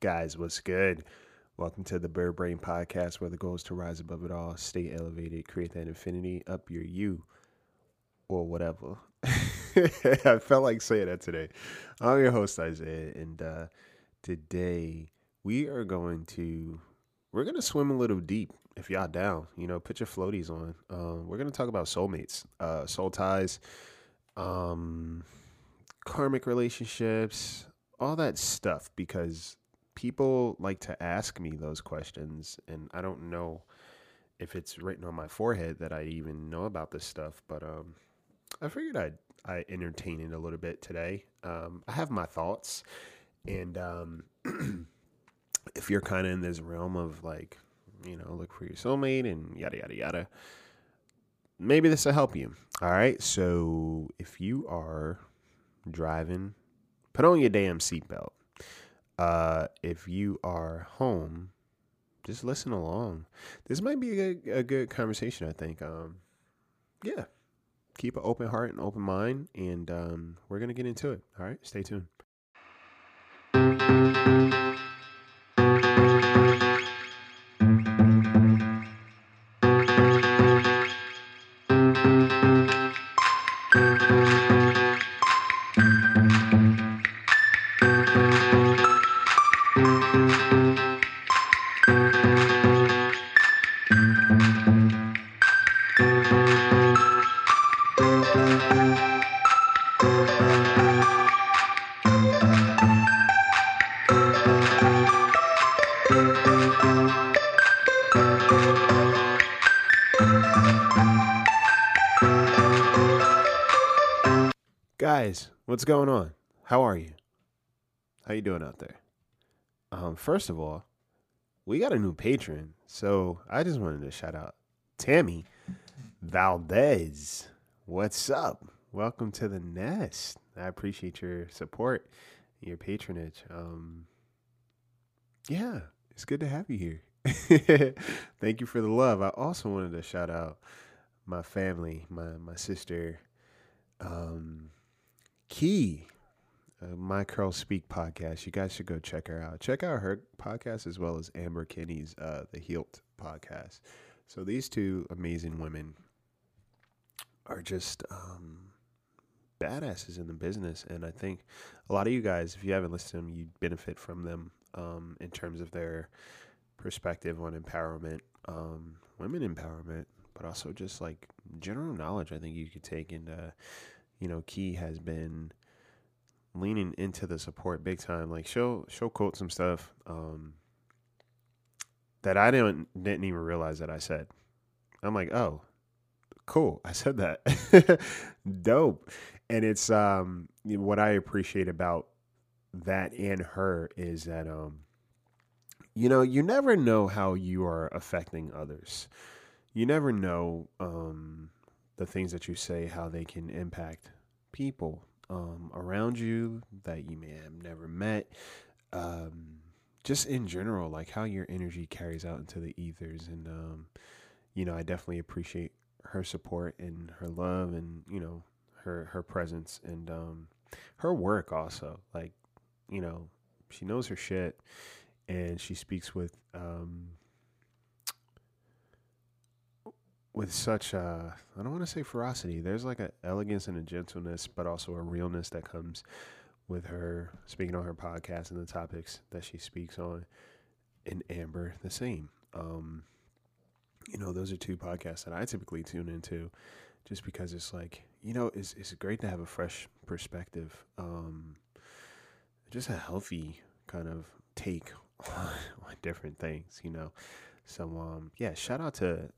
Guys, what's good? Welcome to the Bird Brain Podcast, where the goal is to rise above it all, stay elevated, create that infinity, up your you, or whatever. I felt like saying that today. I'm your host, Isaiah, and uh, today we are going to we're gonna swim a little deep. If y'all down, you know, put your floaties on. Um, we're gonna talk about soulmates, uh, soul ties, um, karmic relationships, all that stuff, because people like to ask me those questions, and I don't know if it's written on my forehead that I even know about this stuff, but um, I figured I'd I entertain it a little bit today. Um, I have my thoughts, and um, if you're kind of in this realm of like, you know, look for your soulmate and yada yada yada, maybe this will help you. All right, so if you are driving, put on your damn seatbelt uh, if you are home, just listen along. This might be a good, a good conversation, I think. Um, yeah, keep an open heart and open mind, and um, we're going to get into it. All right, stay tuned. Guys, what's going on? How are you? How you doing out there? Um, first of all, we got a new patron, so I just wanted to shout out Tammy Valdez. What's up? Welcome to the nest. I appreciate your support, your patronage. Um, yeah, it's good to have you here. Thank you for the love. I also wanted to shout out my family, my my sister, um, Key, uh, My Curl Speak podcast. You guys should go check her out. Check out her podcast as well as Amber Kinney's uh, The Healed podcast. So these two amazing women are just um, badasses in the business, and I think a lot of you guys, if you haven't listened to them, you benefit from them um, in terms of their perspective on empowerment, um, women empowerment, but also just like general knowledge. I think you could take into you know, Key has been leaning into the support big time. Like she'll she'll quote some stuff um, that I didn't didn't even realize that I said. I'm like, oh, cool, I said that, dope. And it's um, what I appreciate about that and her is that um, you know, you never know how you are affecting others. You never know um the things that you say, how they can impact people um, around you that you may have never met. Um, just in general, like how your energy carries out into the ethers. And, um, you know, I definitely appreciate her support and her love and, you know, her, her presence and um, her work also. Like, you know, she knows her shit and she speaks with um, with such a I don't want to say ferocity. There's like an elegance and a gentleness, but also a realness that comes with her speaking on her podcast and the topics that she speaks on. And Amber, the same. Um, you know, those are two podcasts that I typically tune into, just because it's like you know, it's it's great to have a fresh perspective, um, just a healthy kind of take on, on different things. You know, so um, yeah, shout out to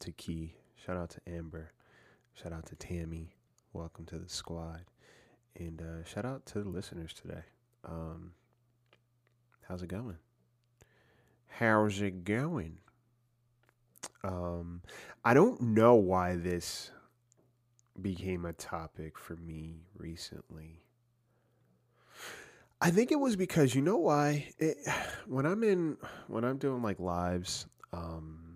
to Key. Shout out to Amber. Shout out to Tammy. Welcome to the squad. And uh, shout out to the listeners today. Um, how's it going? How's it going? Um, I don't know why this became a topic for me recently. I think it was because you know why it, when I'm in when I'm doing like lives um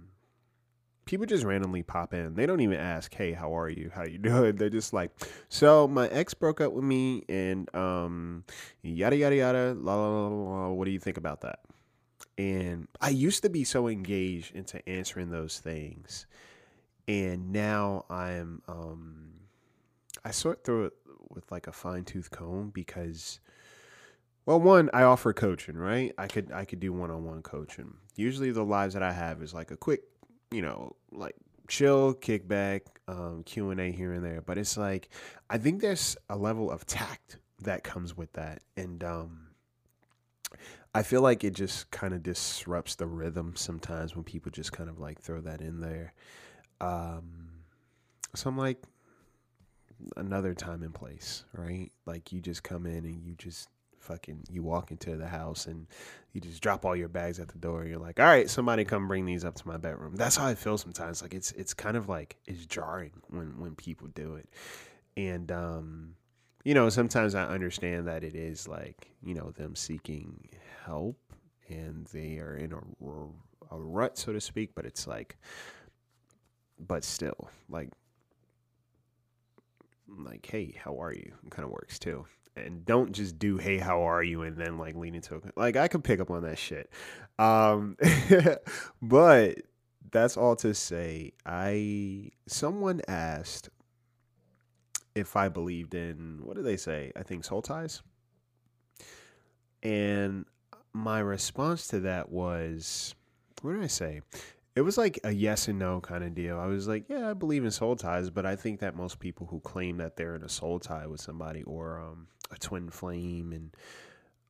people just randomly pop in. They don't even ask, "Hey, how are you? How you doing?" They're just like, "So my ex broke up with me, and um, yada yada yada. La la la la. What do you think about that?" And I used to be so engaged into answering those things, and now I'm um, I sort through it with like a fine tooth comb because. Well, one, I offer coaching, right? I could I could do one on one coaching. Usually, the lives that I have is like a quick you know, like chill, kickback, um, Q and A here and there. But it's like I think there's a level of tact that comes with that, and um, I feel like it just kind of disrupts the rhythm sometimes when people just kind of like throw that in there. Um, so I'm like another time and place, right? Like you just come in and you just fucking you walk into the house and you just drop all your bags at the door. You're like, all right, somebody come bring these up to my bedroom. That's how I feel sometimes. Like it's it's kind of like it's jarring when when people do it, and um, you know sometimes I understand that it is like you know them seeking help and they are in a, a rut so to speak. But it's like, but still like like hey how are you? Kind of works too. And don't just do hey how are you? and then like lean into it. Like i could pick up on that shit. Um but that's all to say i someone asked if i believed in what did they say? I think soul ties? And my response to that was what did i say it was like a yes and no kind of deal. I was like, yeah, I believe in soul ties, but I think that most people who claim that they're in a soul tie with somebody or um, a twin flame and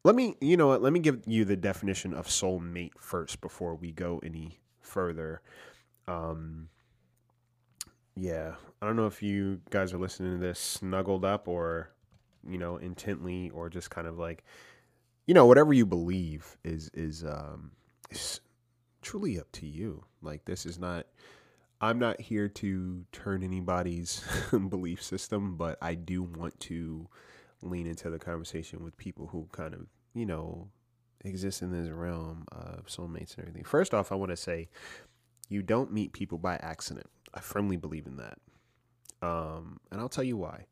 let me, you know what, let me give you the definition of soulmate first before we go any further. Um, yeah, I don't know if you guys are listening to this snuggled up or, you know, intently or just kind of like, you know, whatever you believe is is um is truly up to you. Like this is not I'm not here to turn anybody's belief system, but I do want to lean into the conversation with people who kind of, you know, exist in this realm of soulmates and everything. First off, I want to say you don't meet people by accident. I firmly believe in that. Um, and I'll tell you why.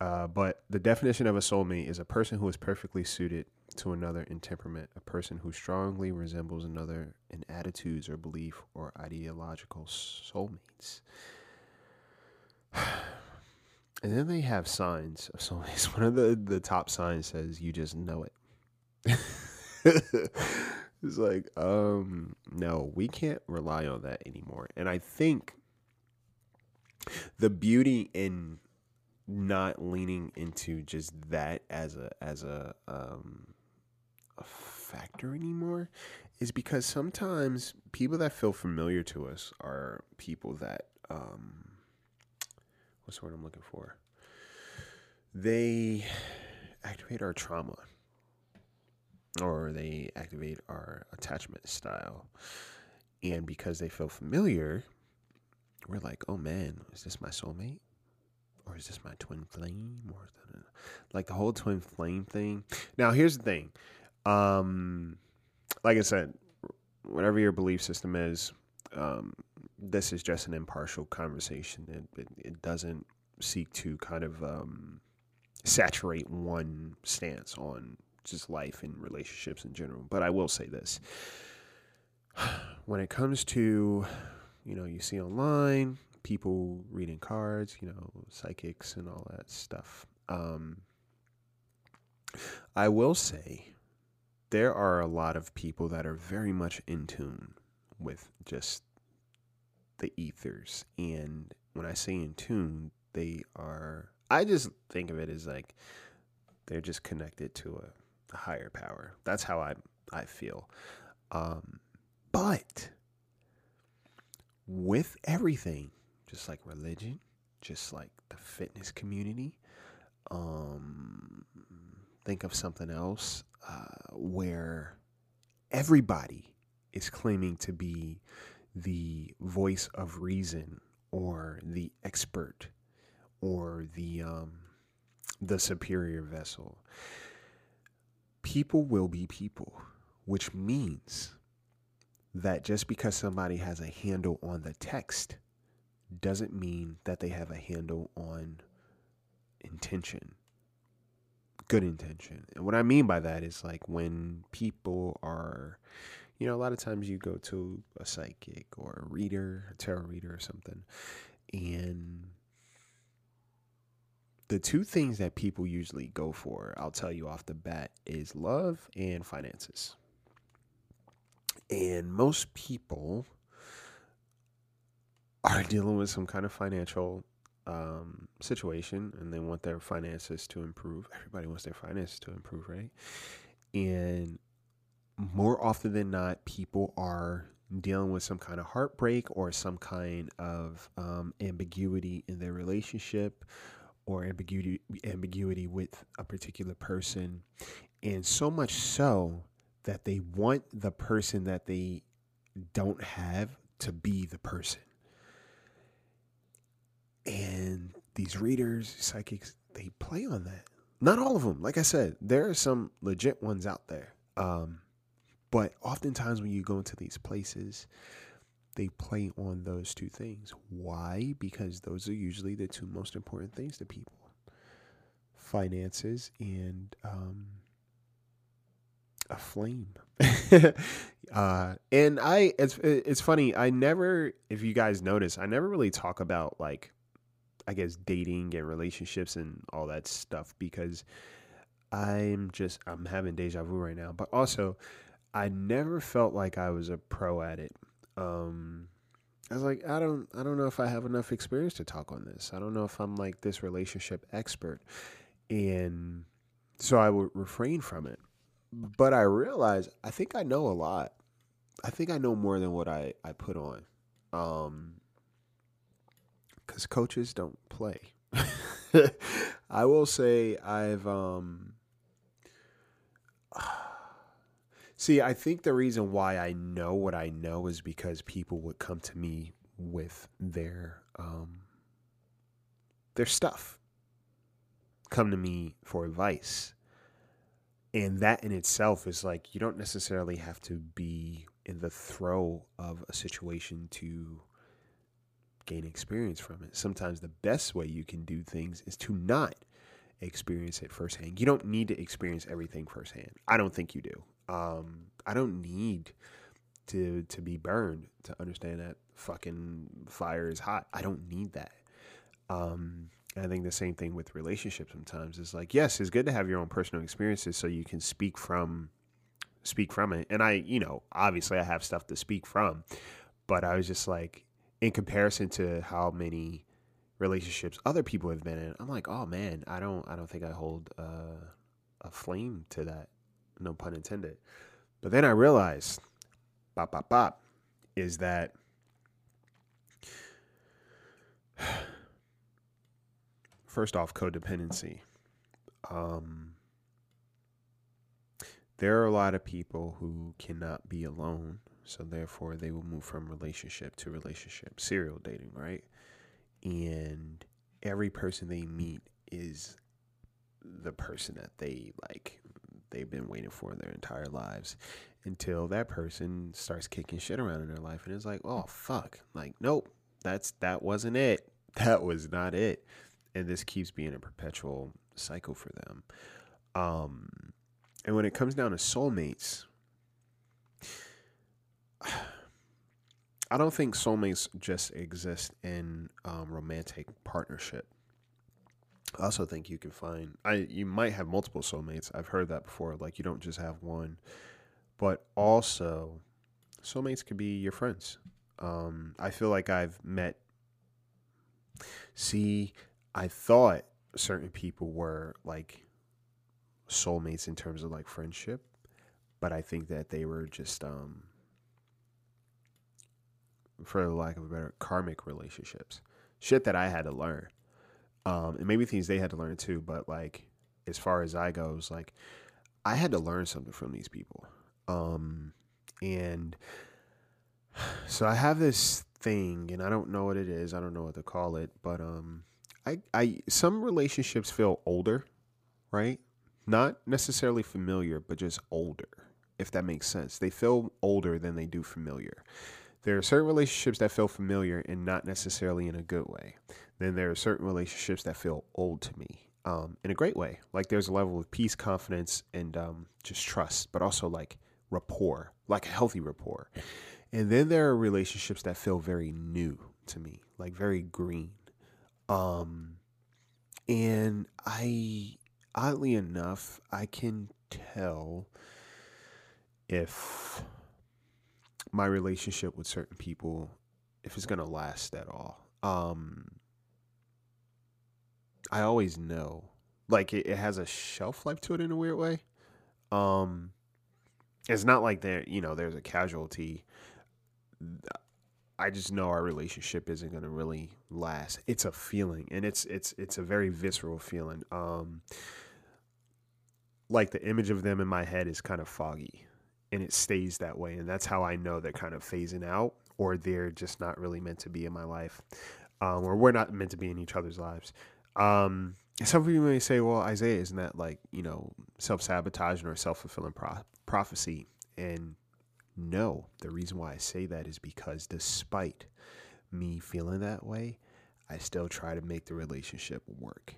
Uh, but the definition of a soulmate is a person who is perfectly suited to another in temperament, a person who strongly resembles another in attitudes or belief or ideological soulmates. And then they have signs of soulmates. One of the, the top signs says you just know it. it's like, um, no, we can't rely on that anymore. And I think the beauty in not leaning into just that as a as a um factor anymore is because sometimes people that feel familiar to us are people that um what's the word I'm looking for? They activate our trauma or they activate our attachment style. And because they feel familiar, we're like, oh man, is this my soulmate? Or is this my twin flame? Or like the whole twin flame thing. Now, here's the thing. Um, like I said, whatever your belief system is, um, this is just an impartial conversation. It, it, it doesn't seek to kind of um, saturate one stance on just life and relationships in general. But I will say this when it comes to, you know, you see online people reading cards, you know, psychics and all that stuff. Um, I will say there are a lot of people that are very much in tune with just the ethers. And when I say in tune, they are, I just think of it as like they're just connected to a, a higher power. That's how I, I feel. Um, but with everything, just like religion, just like the fitness community, um, think of something else uh, where everybody is claiming to be the voice of reason or the expert or the um, the superior vessel. People will be people, which means that just because somebody has a handle on the text doesn't mean that they have a handle on intention good intention. And what i mean by that is like when people are you know a lot of times you go to a psychic or a reader a tarot reader or something and the two things that people usually go for i'll tell you off the bat is love and finances. And most people are dealing with some kind of financial um, situation and they want their finances to improve. Everybody wants their finances to improve, right? And more often than not, people are dealing with some kind of heartbreak or some kind of um, ambiguity in their relationship or ambiguity ambiguity with a particular person and so much so that they want the person that they don't have to be the person. And these readers, psychics, they play on that. Not all of them. Like I said, there are some legit ones out there. Um, but oftentimes when you go into these places, they play on those two things. Why? Because those are usually the two most important things to people finances and um, a flame. uh, and I, it's it's funny. I never, if you guys notice, I never really talk about like, I guess dating and relationships and all that stuff because I'm just I'm having deja vu right now. But also, I never felt like I was a pro at it. Um, I was like, I don't, I don't know if I have enough experience to talk on this. I don't know if I'm like this relationship expert, and so I would refrain from it but I realize I think I know a lot. I think I know more than what I, I put on. Um, because coaches don't play. I will say I've um see I think the reason why I know what I know is because people would come to me with their um their stuff. Come to me for advice and that in itself is like you don't necessarily have to be in the throw of a situation to gain experience from it. Sometimes the best way you can do things is to not experience it firsthand. You don't need to experience everything firsthand. I don't think you do. Um, I don't need to to be burned to understand that fucking fire is hot. I don't need that. Um, I think the same thing with relationships sometimes is like, yes, it's good to have your own personal experiences so you can speak from speak from it. And I, you know, obviously I have stuff to speak from, but I was just like in comparison to how many relationships other people have been in, I'm like, oh man, I don't I don't think I hold uh, a flame to that. No pun intended. But then I realized, bop bop bop, is that first off, codependency. Um, there are a lot of people who cannot be alone, so therefore they will move from relationship to relationship, serial dating, right? And every person they meet is the person that they like they've been waiting for their entire lives until that person starts kicking shit around in their life and it's like, "Oh fuck." Like, "Nope, that's that wasn't it. That was not it." and this keeps being a perpetual cycle for them. Um, and when it comes down to soulmates, I don't think soulmates just exist in um, romantic partnership. I also think you can find I you might have multiple soulmates. I've heard that before. Like you don't just have one, but also soulmates could be your friends. Um, I feel like I've met. See, I thought certain people were like soulmates in terms of like friendship, but I think that they were just um for lack of a better karmic relationships. Shit that I had to learn. Um and maybe things they had to learn too, but like as far as I goes, like I had to learn something from these people. Um and so I have this thing and I don't know what it is. I don't know what to call it, but um I, I some relationships feel older, right? Not necessarily familiar, but just older. if that makes sense. They feel older than they do familiar. There are certain relationships that feel familiar and not necessarily in a good way. Then there are certain relationships that feel old to me um, in a great way. Like there's a level of peace, confidence, and um, just trust, but also like rapport, like a healthy rapport. And then there are relationships that feel very new to me, like very green. Um, and I, oddly enough, I can tell if my relationship with certain people, if it's gonna last at all. Um, I always know, like it, it has a shelf life to it in a weird way. Um, it's not like there, you know, there's a casualty. I just know our relationship isn't going to really last. It's a feeling, and it's it's it's a very visceral feeling. Um, like the image of them in my head is kind of foggy, and it stays that way, and that's how I know they're kind of phasing out, or they're just not really meant to be in my life, um, or we're not meant to be in each other's lives. Um, some people may say, "Well, Isaiah, isn't that like you know self sabotaging or self fulfilling pro- prophecy?" And no, the reason why I say that is because despite me feeling that way, I still try to make the relationship work.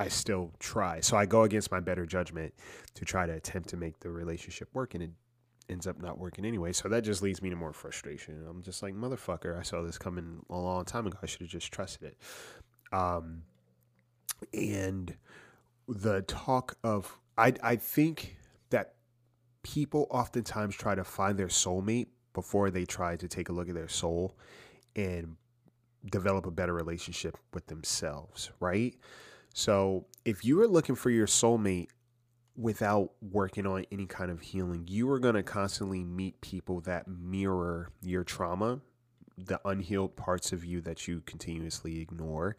I still try. So I go against my better judgment to try to attempt to make the relationship work and it ends up not working anyway. So that just leads me to more frustration. I'm just like, motherfucker, I saw this coming a long time ago. I should have just trusted it. Um, and the talk of, I, I think that people oftentimes try to find their soulmate before they try to take a look at their soul and develop a better relationship with themselves, right? So, if you are looking for your soulmate without working on any kind of healing, you are going to constantly meet people that mirror your trauma, the unhealed parts of you that you continuously ignore,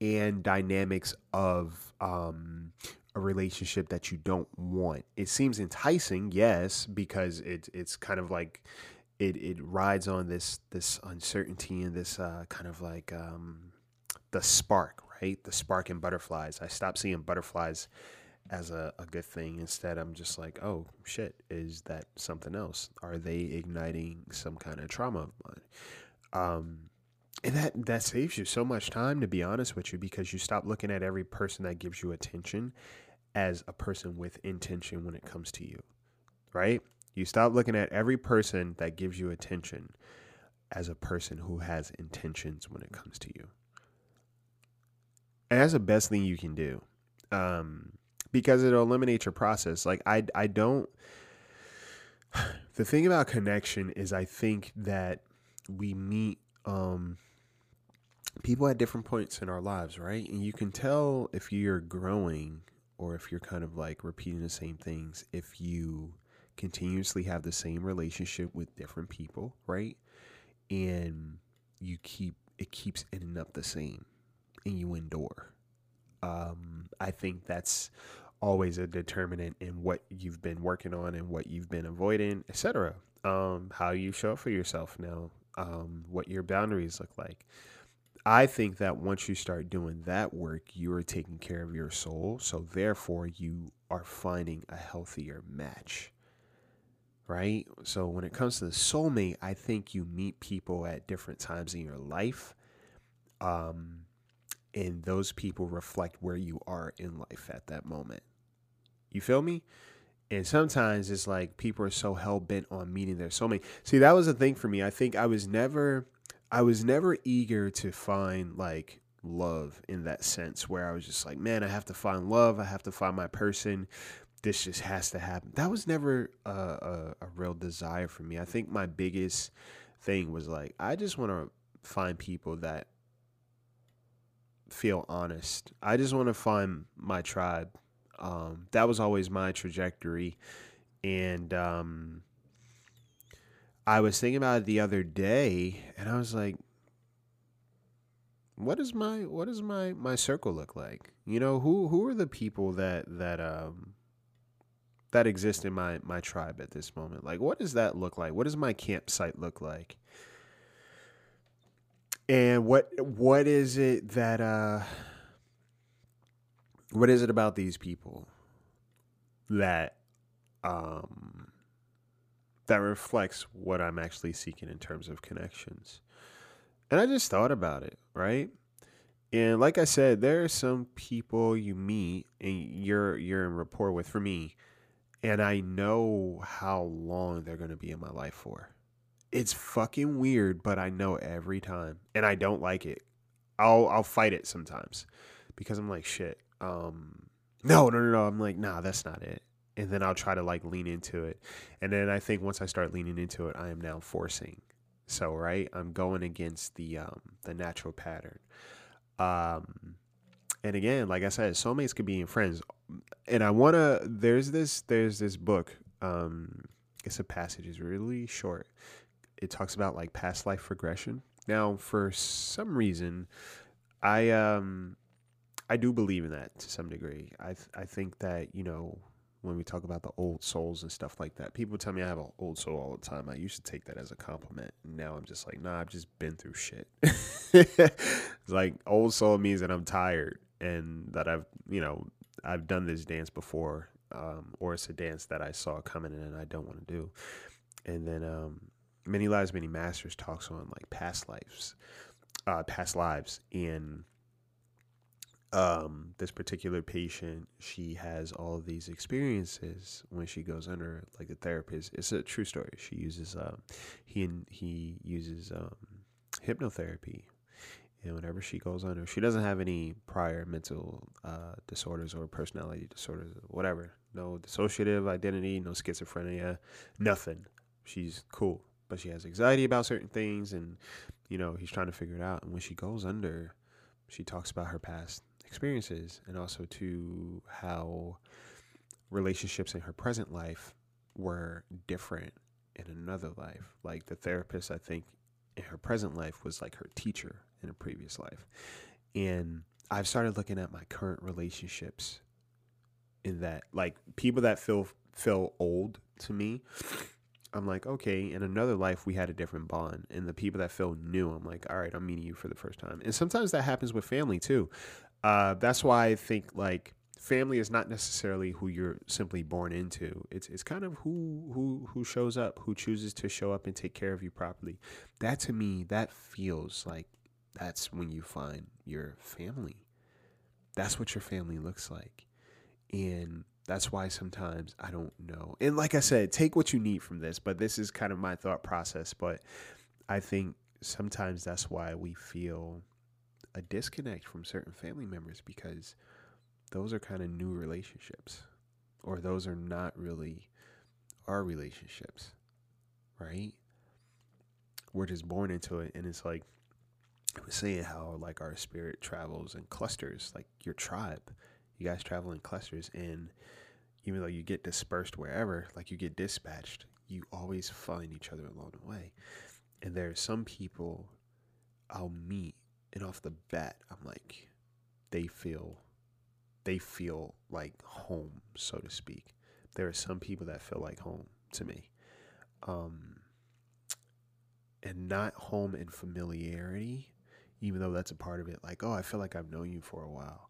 and dynamics of um, a relationship that you don't want. It seems enticing, yes, because it it's kind of like it it rides on this this uncertainty and this uh, kind of like um, the spark, right? The spark in butterflies. I stopped seeing butterflies as a, a good thing. Instead, I'm just like, oh shit, is that something else? Are they igniting some kind of trauma of mine? Um, and that that saves you so much time to be honest with you because you stop looking at every person that gives you attention as a person with intention when it comes to you right you stop looking at every person that gives you attention as a person who has intentions when it comes to you and that's the best thing you can do um, because it'll eliminate your process like i i don't the thing about connection is i think that we meet um people at different points in our lives, right? And you can tell if you're growing or if you're kind of like repeating the same things if you continuously have the same relationship with different people, right? And you keep it keeps ending up the same and you endure. Um, I think that's always a determinant in what you've been working on and what you've been avoiding, etc. Um, how you show up for yourself now, um, what your boundaries look like. I think that once you start doing that work, you are taking care of your soul. So therefore, you are finding a healthier match. Right? So when it comes to the soulmate, I think you meet people at different times in your life. Um, and those people reflect where you are in life at that moment. You feel me? And sometimes it's like people are so hell bent on meeting their soulmate. See, that was a thing for me. I think I was never I was never eager to find like love in that sense where I was just like, man, I have to find love. I have to find my person. This just has to happen. That was never a, a, a real desire for me. I think my biggest thing was like, I just want to find people that feel honest. I just want to find my tribe. Um, that was always my trajectory. And, um, I was thinking about it the other day, and I was like, "What does my what does my my circle look like? You know, who who are the people that that um that exist in my my tribe at this moment? Like, what does that look like? What does my campsite look like? And what what is it that uh what is it about these people that um, that reflects what I'm actually seeking in terms of connections. And I just thought about it, right? And like I said, there are some people you meet and you're you're in rapport with for me, and I know how long they're gonna be in my life for. It's fucking weird, but I know every time. And I don't like it. I'll I'll fight it sometimes. Because I'm like, shit. Um no, no, no, no. I'm like, nah, that's not it and then I'll try to like lean into it. And then I think once I start leaning into it, I am now forcing. So right, I'm going against the um the natural pattern. Um and again, like I said, soulmates could be in friends. And I wanna there's this there's this book, um it's a passage, it's really short. It talks about like past life regression. Now, for some reason, I um I do believe in that to some degree. I th- I think that you know when we talk about the old souls and stuff like that. People tell me I have an old soul all the time. I used to take that as a compliment. Now I'm just like, nah, I've just been through shit. it's like old soul means that I'm tired and that I've, you know, I've done this dance before, um, or it's a dance that I saw coming and I don't want to do. And then um, many lives, many masters talks on like past lives, uh, past lives, and um, this particular patient, she has all of these experiences when she goes under like the therapist. It's a true story. She uses um, he he uses um, hypnotherapy, and whenever she goes under, she doesn't have any prior mental uh, disorders or personality disorders, or whatever. No dissociative identity, no schizophrenia, nothing. She's cool, but she has anxiety about certain things, and you know he's trying to figure it out. And when she goes under, she talks about her past experiences and also to how relationships in her present life were different in another life. Like the therapist, I think, in her present life was like her teacher in a previous life. And I've started looking at my current relationships in that like people that feel feel old to me I'm like, okay, in another life we had a different bond. And the people that feel new, I'm like, all right, I'm meeting you for the first time. And sometimes that happens with family too. Uh, that's why I think like family is not necessarily who you're simply born into. It's it's kind of who who who shows up, who chooses to show up and take care of you properly. That to me, that feels like that's when you find your family. That's what your family looks like. And that's why sometimes I don't know. And like I said, take what you need from this, but this is kind of my thought process, but I think sometimes that's why we feel a disconnect from certain family members because those are kind of new relationships or those are not really our relationships, right? We're just born into it and it's like I was saying how like our spirit travels in clusters, like your tribe. You guys travel in clusters and even though you get dispersed wherever, like you get dispatched, you always find each other along the way. And there are some people I'll meet and off the bat, I'm like, they feel, they feel like home, so to speak. There are some people that feel like home to me, um, and not home in familiarity, even though that's a part of it. Like, oh, I feel like I've known you for a while.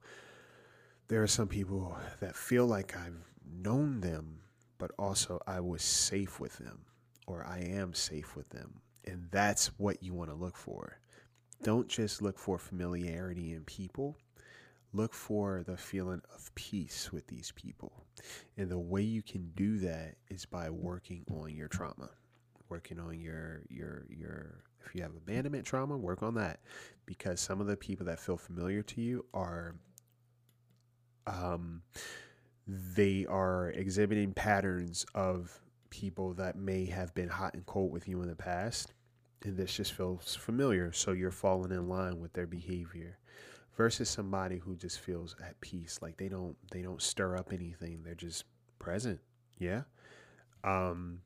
There are some people that feel like I've known them, but also I was safe with them, or I am safe with them, and that's what you want to look for don't just look for familiarity in people. Look for the feeling of peace with these people. And the way you can do that is by working on your trauma. Working on your your your if you have abandonment trauma, work on that. Because some of the people that feel familiar to you are um they are exhibiting patterns of people that may have been hot and cold with you in the past and this just feels familiar so you're falling in line with their behavior versus somebody who just feels at peace like they don't they don't stir up anything they're just present yeah? Um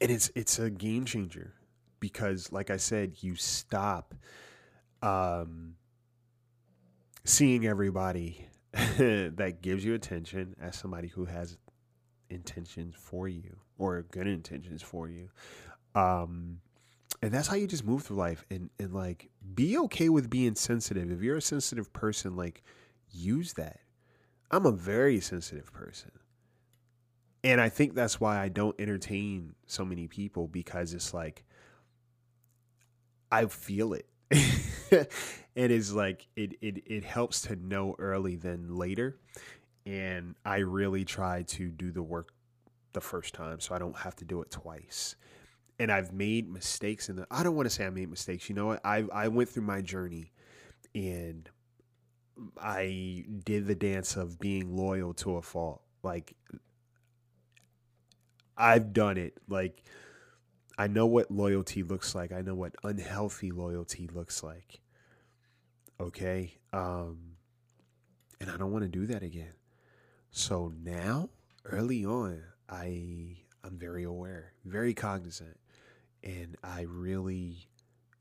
and it's it's a game changer because like i said you stop um seeing everybody that gives you attention as somebody who has intentions for you or good intentions for you um, and that's how you just move through life and, and like be okay with being sensitive. If you're a sensitive person, like use that. I'm a very sensitive person. And I think that's why I don't entertain so many people because it's like I feel it. it is like it, it it helps to know early than later. And I really try to do the work the first time so I don't have to do it twice. And I've made mistakes in the I don't want to say I made mistakes. You know what? I I went through my journey and I did the dance of being loyal to a fault. Like I've done it. Like I know what loyalty looks like. I know what unhealthy loyalty looks like. Okay? Um and I don't want to do that again. So now, early on, I I'm very aware, very cognizant, and I really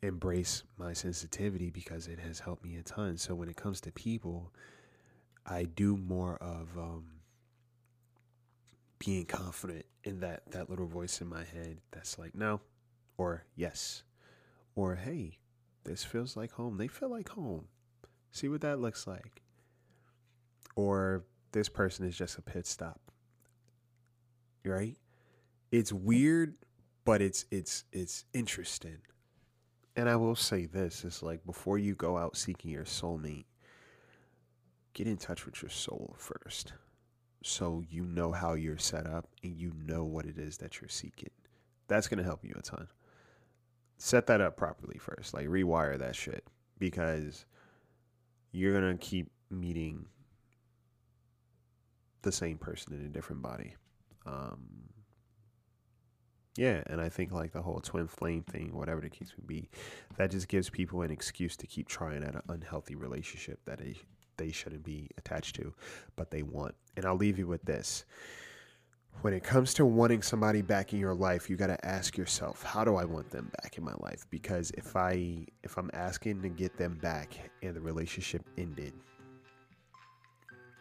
embrace my sensitivity because it has helped me a ton. So when it comes to people, I do more of um, being confident in that that little voice in my head that's like no, or yes, or hey, this feels like home. They feel like home. See what that looks like. Or this person is just a pit stop. Right? It's weird, but it's it's it's interesting. And I will say this, it's like before you go out seeking your soulmate, get in touch with your soul first. So you know how you're set up and you know what it is that you're seeking. That's going to help you a ton. Set that up properly first. Like rewire that shit because you're going to keep meeting the same person in a different body. Um, yeah, and I think like the whole twin flame thing, whatever the case may be, that just gives people an excuse to keep trying at an unhealthy relationship that they they shouldn't be attached to, but they want. And I'll leave you with this. When it comes to wanting somebody back in your life, you got to ask yourself, how do I want them back in my life? Because if I if I'm asking to get them back and the relationship ended,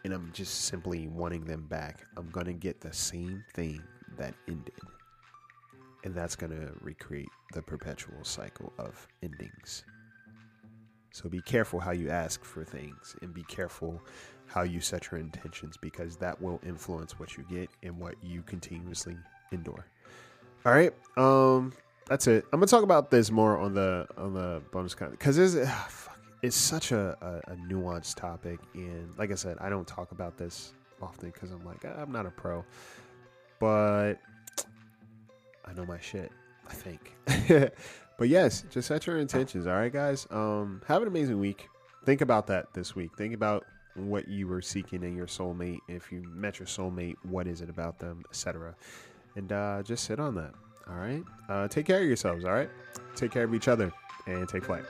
and I'm just simply wanting them back, I'm going to get the same thing that ended. And that's going to recreate the perpetual cycle of endings. So be careful how you ask for things and be careful how you set your intentions because that will influence what you get and what you continuously endure. All right. Um that's it. I'm to talk about this more on the on the bonus content cuz it's ah, it's such a, a, a, nuanced topic and like i said i don't talk about this often because i'm like i'm not a pro but i know my shit i think. But yes just set your intentions all right guys? Um have an amazing week. Think about that this week. Think about what you were seeking in your soulmate if you met your soulmate what is it about them etc and uh, just sit on that all right? Uh, take care of yourselves all right? Take care of each other and take flight